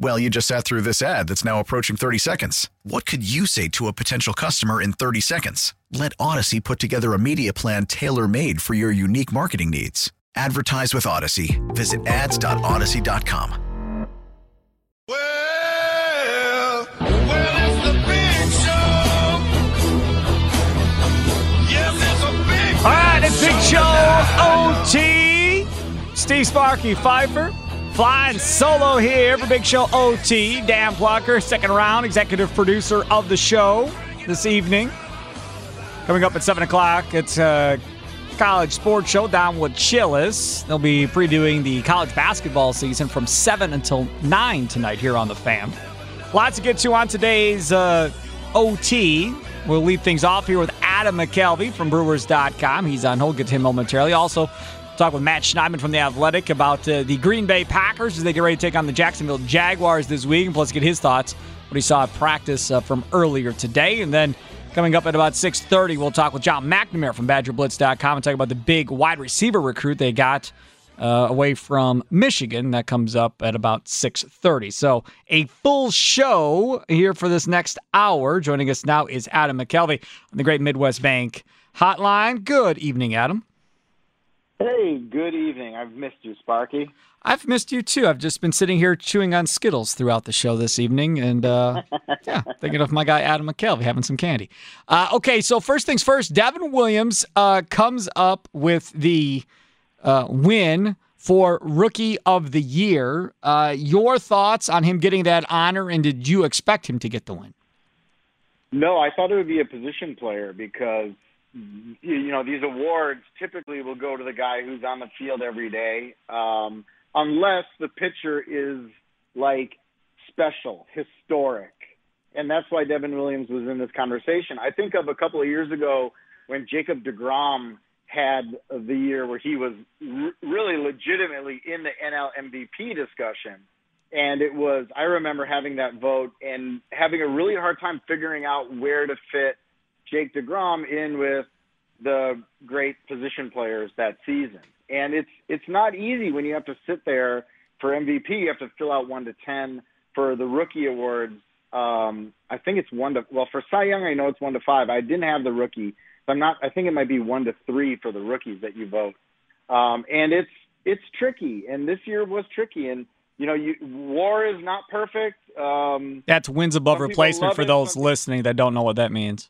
Well, you just sat through this ad that's now approaching 30 seconds. What could you say to a potential customer in 30 seconds? Let Audacy put together a media plan tailor made for your unique marketing needs. Advertise with Audacy. Visit ads.audacy.com. Well, well, it's the big show. Yes, it's a big All right, it's Big Show OT. Steve Sparky Pfeiffer flying solo here for Big Show OT. Dan Plucker, second round, executive producer of the show this evening. Coming up at 7 o'clock, it's a college sports show down with Chillis. They'll be previewing the college basketball season from 7 until 9 tonight here on the Fan. Lots to get to on today's uh, OT. We'll lead things off here with Adam McCalvy from Brewers.com. He's on hold. Get to him momentarily. Also, talk with Matt Schneidman from The Athletic about uh, the Green Bay Packers as they get ready to take on the Jacksonville Jaguars this week. And plus, get his thoughts what he saw at practice uh, from earlier today. And then coming up at about 6.30, we'll talk with John McNamara from BadgerBlitz.com and talk about the big wide receiver recruit they got uh, away from Michigan. That comes up at about 6:30. So a full show here for this next hour. Joining us now is Adam McCalvy on the Great Midwest Bank Hotline. Good evening, Adam. Hey, good evening. I've missed you, Sparky. I've missed you too. I've just been sitting here chewing on Skittles throughout the show this evening, and uh, yeah, thinking of my guy Adam McCalvy having some candy. Uh, okay, so first things first, Devin Williams uh, comes up with the uh, win for Rookie of the Year. Uh, your thoughts on him getting that honor, and did you expect him to get the win? No, I thought it would be a position player because you know these awards typically will go to the guy who's on the field every day, um, unless the pitcher is like special, historic, and that's why Devin Williams was in this conversation. I think of a couple of years ago when Jacob Degrom had the year where he was r- really legitimately in the NL MVP discussion. And it was, I remember having that vote and having a really hard time figuring out where to fit Jake DeGrom in with the great position players that season. And it's, it's not easy when you have to sit there for MVP. You have to fill out one to 10 for the rookie awards. Um, I think it's one to, well, for Cy Young, I know it's one to five. I didn't have the rookie. So I'm not. I think it might be one to three for the rookies that you vote, um, and it's it's tricky. And this year was tricky. And you know, you, WAR is not perfect. Um, That's wins above replacement for it, those listening that don't know what that means.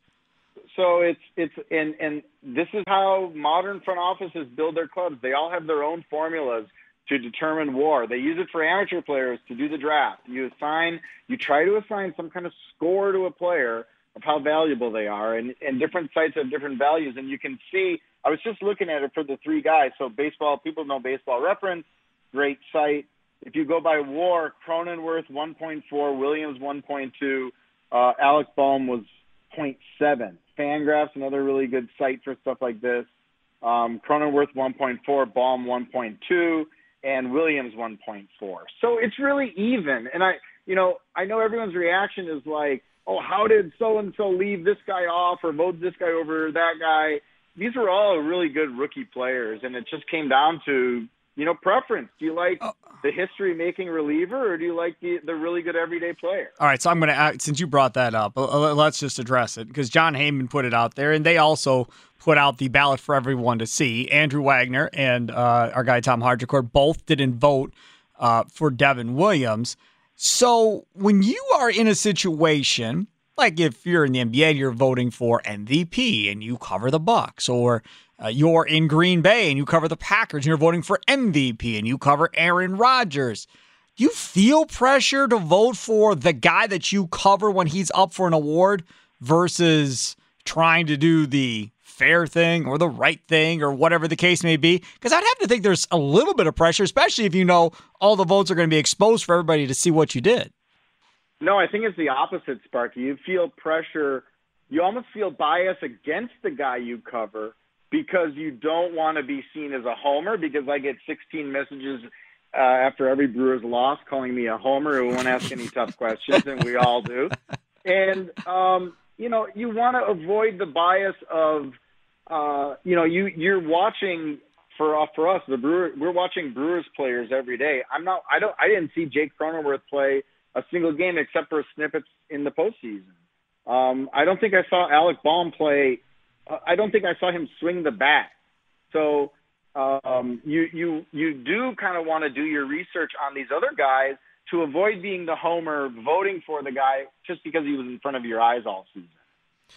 So it's it's and and this is how modern front offices build their clubs. They all have their own formulas to determine WAR. They use it for amateur players to do the draft. You assign, you try to assign some kind of score to a player of how valuable they are, and, and different sites have different values. And you can see, I was just looking at it for the three guys. So baseball, people know Baseball Reference, great site. If you go by WAR, Cronenworth 1.4, Williams 1.2, uh, Alec Bohm was 0.7. Fangraphs, another really good site for stuff like this. Um, Cronenworth 1.4, Bohm 1.2, and Williams 1.4. So it's really even. And I, you know, I know everyone's reaction is like, oh, how did so and so leave this guy off or vote this guy over that guy? These were all really good rookie players, and it just came down to you know preference. Do you like the history making reliever, or do you like the the really good everyday player? All right, so I'm going to since you brought that up, uh, let's just address it because Jon Heyman put it out there, and they also put out the ballot for everyone to see. Andrew Wagner and uh, our guy Tom Haudricourt both didn't vote uh, for Devin Williams. So when you are in a situation like if you're in the NBA, you're voting for MVP and you cover the Bucks, or uh, you're in Green Bay and you cover the Packers and you're voting for MVP and you cover Aaron Rodgers. Do you feel pressure to vote for the guy that you cover when he's up for an award versus trying to do the fair thing or the right thing or whatever the case may be? Because I'd have to think there's a little bit of pressure, especially if you know all the votes are going to be exposed for everybody to see what you did. No, I think it's the opposite, Sparky. You feel pressure. You almost feel bias against the guy you cover because you don't want to be seen as a homer because I get 16 messages uh, after every Brewers loss calling me a homer who won't ask any tough questions, and we all do. And, um, you know, you want to avoid the bias of, uh, you know, you, you're watching for uh, for us, the Brewer, we're watching Brewers players every day. I'm not, I don't, I didn't see Jake Cronenworth play a single game except for snippets in the postseason. Um, I don't think I saw Alec Bohm play. I don't think I saw him swing the bat. So um, you you you do kind of want to do your research on these other guys to avoid being the homer voting for the guy just because he was in front of your eyes all season.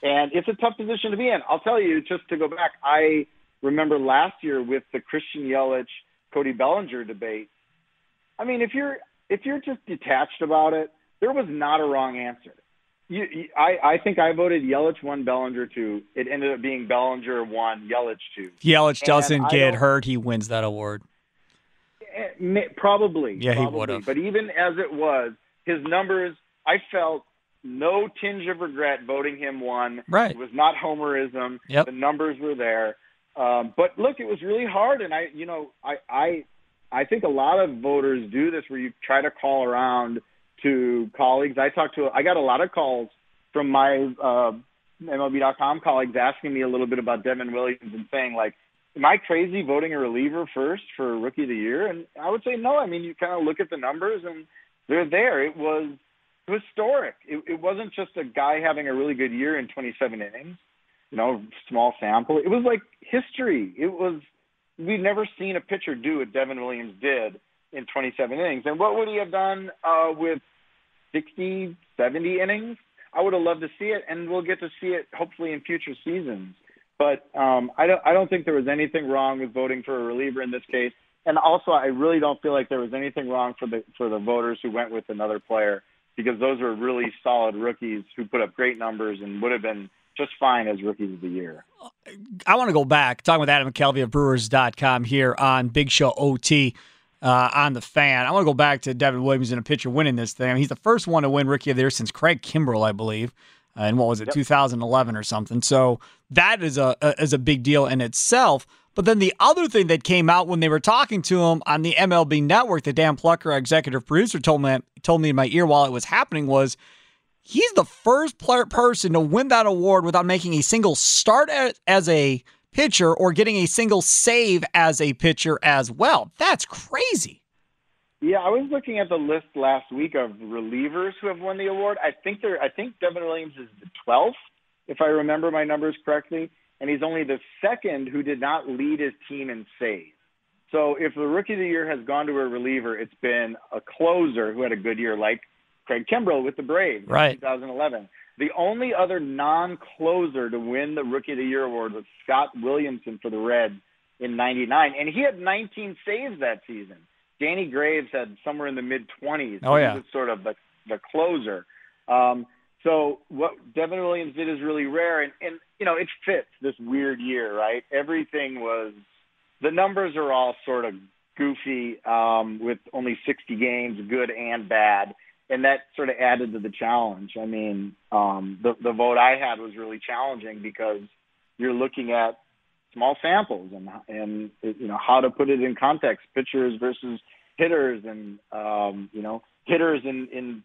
And it's a tough position to be in. I'll tell you, just to go back, I remember last year with the Christian Yelich, Cody Bellinger debate. I mean, if you're if you're just detached about it, there was not a wrong answer. You, I, I think I voted Yelich one, Bellinger two. It ended up being Bellinger one, Yelich two. Yelich doesn't get hurt; he wins that award. Eh, probably. Yeah, probably. he would have. But even as it was, his numbers, I felt no tinge of regret voting him one. Right. It was not homerism. Yep. The numbers were there. Um, but look, it was really hard, and I, you know, I, I, I think a lot of voters do this where you try to call around to colleagues. I talked to, I got a lot of calls from my uh, MLB.com colleagues asking me a little bit about Devin Williams and saying like, am I crazy voting a reliever first for rookie of the year? And I would say no. I mean, you kind of look at the numbers and they're there. It was historic. It, it wasn't just a guy having a really good year in 27 innings, you know, small sample. It was like history. It was we've never seen a pitcher do what Devin Williams did in 27 innings. And what would he have done uh, with 60, 70 innings? I would have loved to see it, and we'll get to see it hopefully in future seasons. But um, I don't I don't think there was anything wrong with voting for a reliever in this case. And also, I really don't feel like there was anything wrong for the for the voters who went with another player because those were really solid rookies who put up great numbers and would have been just fine as rookies of the year. I want to go back talking with Adam McCalvy of Brewers.com here on Big Show OT uh, on the fan. I want to go back to Devin Williams and a pitcher winning this thing. I mean, he's the first one to win Rookie of the Year since Craig Kimbrel, I believe uh, and what was it, yep. 2011 or something. So that is a, a is a big deal in itself. But then the other thing that came out when they were talking to him on the MLB Network, that Dan Plucker, executive producer, told me told me in my ear while it was happening was he's the first player, person to win that award without making a single start as a pitcher or getting a single save as a pitcher as well. That's crazy. Yeah, I was looking at the list last week of relievers who have won the award. I think they're I think Devin Williams is the 12th, if I remember my numbers correctly, and he's only the second who did not lead his team in saves. So if the rookie of the year has gone to a reliever, it's been a closer who had a good year, like Craig Kimbrel with the Braves right. in 2011. The only other non-closer to win the rookie of the year award was Scott Williamson for the Reds in '99, and he had 19 saves that season. Danny Graves had somewhere in the mid 20s. Oh yeah, he was sort of the the closer. Um, so what Devin Williams did is really rare, and and you know it fits this weird year, right? Everything was the numbers are all sort of goofy um, with only 60 games, good and bad, and that sort of added to the challenge. I mean, um, the the vote I had was really challenging because you're looking at small samples and and you know how to put it in context, pitchers versus hitters, and um, you know hitters in in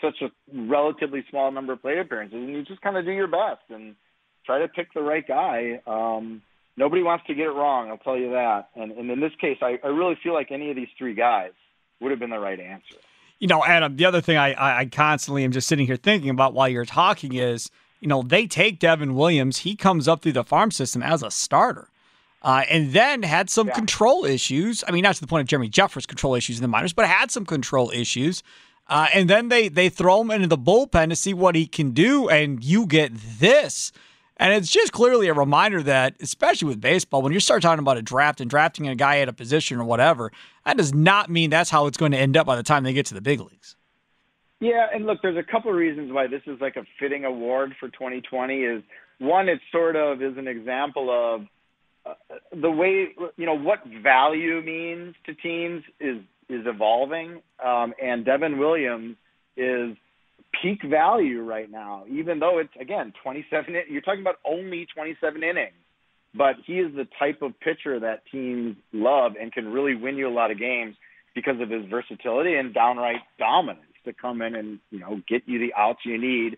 such a relatively small number of plate appearances, and you just kind of do your best and try to pick the right guy. Um, nobody wants to get it wrong, I'll tell you that. And, and in this case, I, I really feel like any of these three guys would have been the right answer. You know, Adam, the other thing I, I constantly am just sitting here thinking about while you're talking is – you know, they take Devin Williams. He comes up through the farm system as a starter. Uh, and then had some yeah. control issues. I mean, not to the point of Jeremy Jeffress' control issues in the minors, but had some control issues. Uh, and then they they throw him into the bullpen to see what he can do, and you get this. And it's just clearly a reminder that, especially with baseball, when you start talking about a draft and drafting a guy at a position or whatever, that does not mean that's how it's going to end up by the time they get to the big leagues. Yeah, and look, there's a couple of reasons why this is like a fitting award for 2020. Is one, it sort of is an example of uh, the way you know what value means to teams is is evolving, um, and Devin Williams is peak value right now, even though it's again 27. You're talking about only 27 innings, but he is the type of pitcher that teams love and can really win you a lot of games because of his versatility and downright dominance to come in and you know get you the outs you need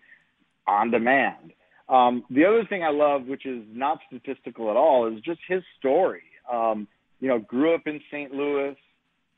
on demand. Um, the other thing I love, which is not statistical at all, is just his story. Um, you know, grew up in St. Louis.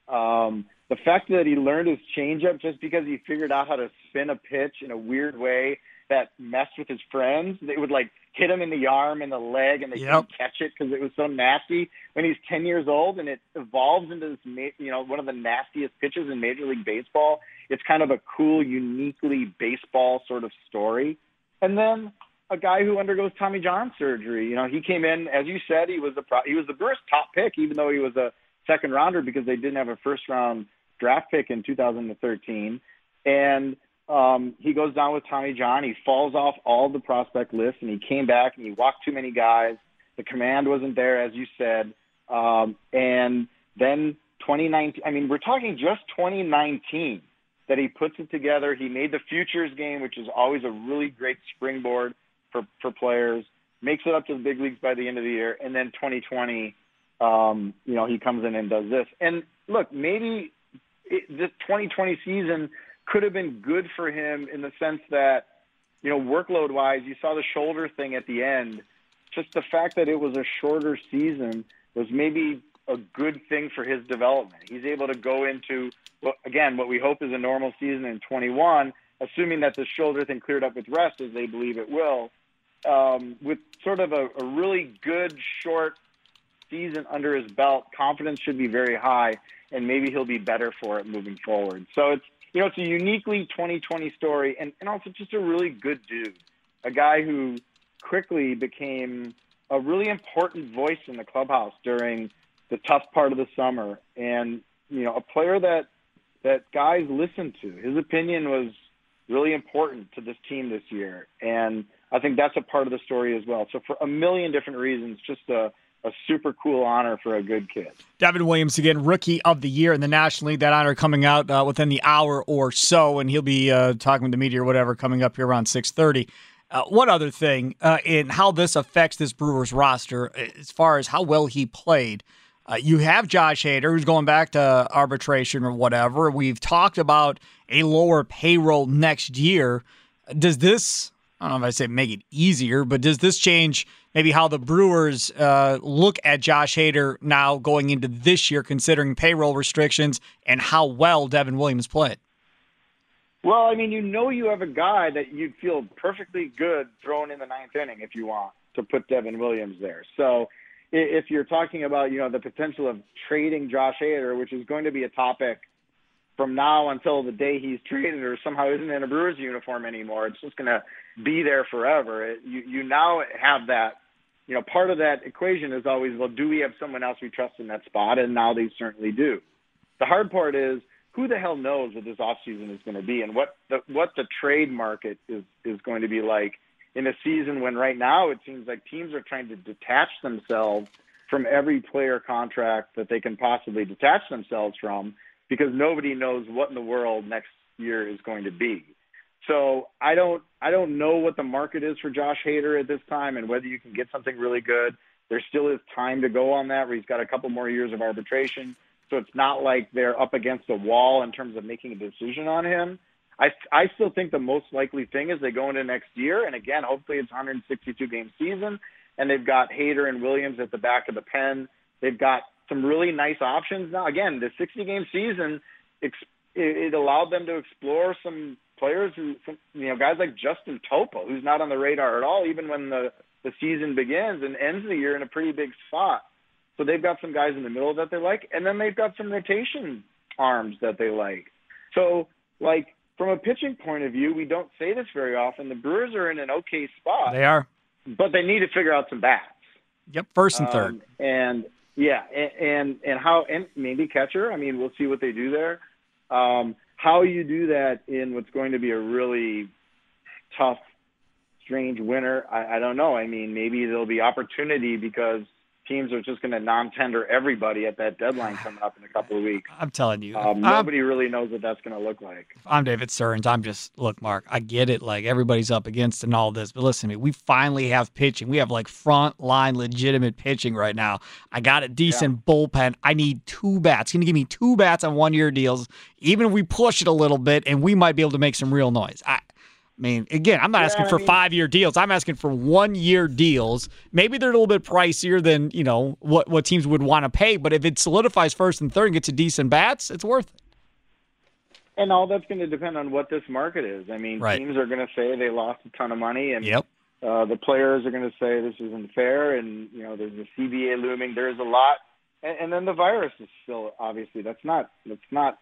Um, the fact that he learned his changeup just because he figured out how to spin a pitch in a weird way that messed with his friends. They would like hit him in the arm and the leg, and they yep. couldn't catch it because it was so nasty. When he's 10 years old, and it evolves into this, you know, one of the nastiest pitches in Major League Baseball. It's kind of a cool, uniquely baseball sort of story. And then a guy who undergoes Tommy John surgery. You know, he came in, as you said, he was the pro- he was the first top pick, even though he was a second rounder because they didn't have a first round draft pick in 2013. And um, he goes down with Tommy John. He falls off all the prospect lists, and he came back and he walked too many guys. The command wasn't there, as you said. Um, and then 2019. I mean, we're talking just 2019 that he puts it together. He made the futures game, which is always a really great springboard for for players. Makes it up to the big leagues by the end of the year, and then 2020, um, you know, he comes in and does this. And look, maybe it, this 2020 season could have been good for him in the sense that, you know, workload wise, you saw the shoulder thing at the end. Just the fact that it was a shorter season was maybe a good thing for his development. He's able to go into, well, again, what we hope is a normal season in 21, assuming that the shoulder thing cleared up with rest, as they believe it will um, with sort of a, a really good short season under his belt, confidence should be very high, and maybe he'll be better for it moving forward. So it's you know it's a uniquely 2020 story, and, and also just a really good dude, a guy who quickly became a really important voice in the clubhouse during the tough part of the summer, and you know a player that that guys listened to. His opinion was really important to this team this year, and I think that's a part of the story as well. So for a million different reasons, just a, a super cool honor for a good kid. Devin Williams again, rookie of the year in the National League. That honor coming out uh, within the hour or so, and he'll be uh, talking with the media or whatever coming up here around six thirty. Uh, one other thing uh, in how this affects this Brewers roster, as far as how well he played. Uh, you have Josh Hader, who's going back to arbitration or whatever. We've talked about a lower payroll next year. Does this I don't know if I say make it easier, but does this change maybe how the Brewers uh, look at Josh Hader now going into this year, considering payroll restrictions and how well Devin Williams played? Well, I mean, you know, you have a guy that you'd feel perfectly good throwing in the ninth inning if you want to put Devin Williams there. So, if you're talking about you know the potential of trading Josh Hader, which is going to be a topic from now until the day he's traded or somehow isn't in a Brewers uniform anymore. It's just going to be there forever. It, you you now have that. You know, part of that equation is always, well, do we have someone else we trust in that spot? And now they certainly do. The hard part is who the hell knows what this offseason is going to be and what the what the trade market is is going to be like in a season when right now it seems like teams are trying to detach themselves from every player contract that they can possibly detach themselves from because nobody knows what in the world next year is going to be. So I don't I don't know what the market is for Josh Hader at this time and whether you can get something really good. There still is time to go on that where he's got a couple more years of arbitration. So it's not like they're up against a wall in terms of making a decision on him. I I still think the most likely thing is they go into next year and again hopefully it's 162 game season and they've got Hader and Williams at the back of the pen. They've got some really nice options now. Again, the 60 game season, it allowed them to explore some players who, you know, guys like Justin Topa, who's not on the radar at all, even when the the season begins and ends the year in a pretty big spot. So they've got some guys in the middle that they like, and then they've got some rotation arms that they like. So, like from a pitching point of view, we don't say this very often. The Brewers are in an okay spot. They are but they need to figure out some bats. Yep, first and third. Um, and yeah, and, and how and maybe catcher. I mean, we'll see what they do there. Um, how you do that in what's going to be a really tough, strange winter, I, I don't know. I mean, maybe there'll be opportunity because teams are just going to non-tender everybody at that deadline coming up in a couple of weeks. I'm telling you, Um, I'm- nobody really knows what that's going to look like. I'm David Stearns. I'm just look, Mark. I get it. Like everybody's up against and all this, but listen to me. We finally have pitching. We have like front line legitimate pitching right now. I got a decent bullpen. I need two bats. Can you give me two bats on one year deals? Even if we push it a little bit, and we might be able to make some real noise. I. I mean, again, I'm not Yeah, asking I for mean- five year deals. I'm asking for one year deals. Maybe they're a little bit pricier than you know what what teams would want to pay. But if it solidifies first and third and gets a decent bats, it's worth it. And all that's going to depend on what this market is. I mean, Right. teams are going to say they lost a ton of money, and Yep. uh, the players are going to say this isn't fair, and you know there's a CBA looming. There's a lot, and, and then the virus is still obviously that's not that's not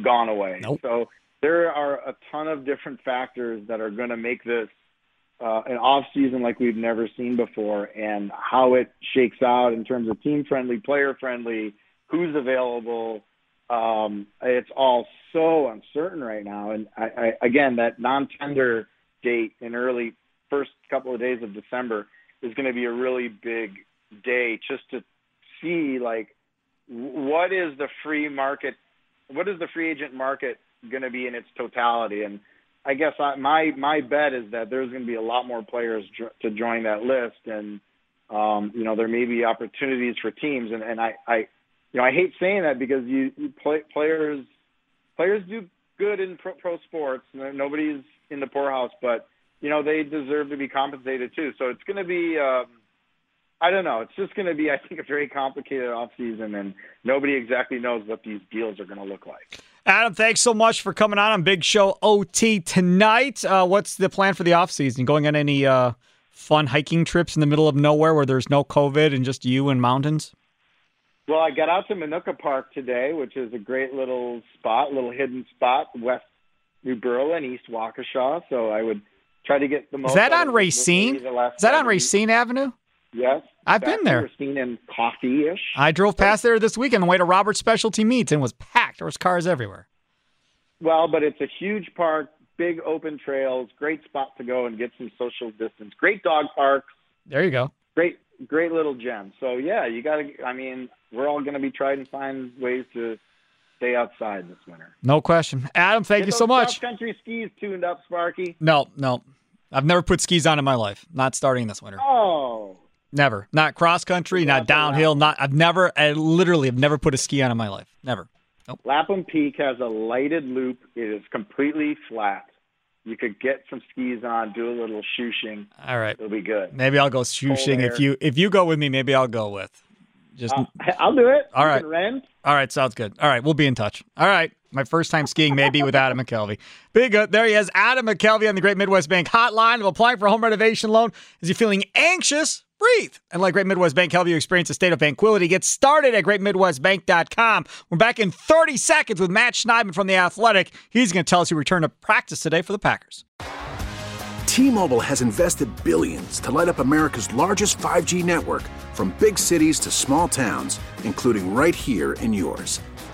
gone away. Nope. So there are a ton of different factors that are going to make this uh, an off season like we've never seen before, and how it shakes out in terms of team friendly, player friendly, who's available. Um, it's all so uncertain right now, and I, I, again, that non-tender date in early first couple of days of December is going to be a really big day just to see like what is the free market, what is the free agent market going to be in its totality, and I guess I, my my bet is that there's going to be a lot more players jo- to join that list, and um, you know there may be opportunities for teams, and, and I, I you know I hate saying that because you, you play, players players do good in pro, pro sports. Nobody's in the poorhouse, but you know they deserve to be compensated too. So it's going to be. Um, I don't know. It's just going to be, I think, a very complicated off season, and nobody exactly knows what these deals are going to look like. Adam, thanks so much for coming on on Big Show OT tonight. Uh, what's the plan for the offseason? Going on any uh, fun hiking trips in the middle of nowhere where there's no COVID and just you and mountains? Well, I got out to Minooka Park today, which is a great little spot, little hidden spot, West New Berlin, East Waukesha. So I would try to get the most. Is that on Racine? maybe the last Is that on Racine Avenue? Yes. I've been there. Seen and coffee-ish. I drove past there this weekend on the way to Robert's Specialty Meats and was packed. There was cars everywhere. Well, but it's a huge park, big open trails, great spot to go and get some social distance. Great dog parks, There you go. great, great little gem. So yeah, you got to. I mean, we're all going to be trying to find ways to stay outside this winter. No question. Adam, thank Get you so much. Cross-country skis tuned up, Sparky. No, no. I've never put skis on in my life. Not starting this winter. Oh, Never. Not cross country, not That's a lot. downhill, not I've never I literally have never put a ski on in my life. Never. Nope. Lapham Peak has a lighted loop. It is completely flat. You could get some skis on, do a little shooshing. All right. It'll be good. Maybe I'll go shooshing if you if you go with me, maybe I'll go with. Just Uh, I'll do it. All right. all right, sounds good. All right, we'll be in touch. All right. My first time skiing maybe with Adam McCalvy. Big good. There he is, Adam McCalvy on the Great Midwest Bank hotline of applying for a home renovation loan. Is he feeling anxious? Breathe. And like Great Midwest Bank, help you experience a state of tranquility. Get started at greatmidwestbank.com. We're back in 30 seconds with Matt Schneidman from The Athletic. He's going to tell us who returned to practice today for the Packers. T-Mobile has invested billions to light up America's largest 5G network from big cities to small towns, including right here in yours.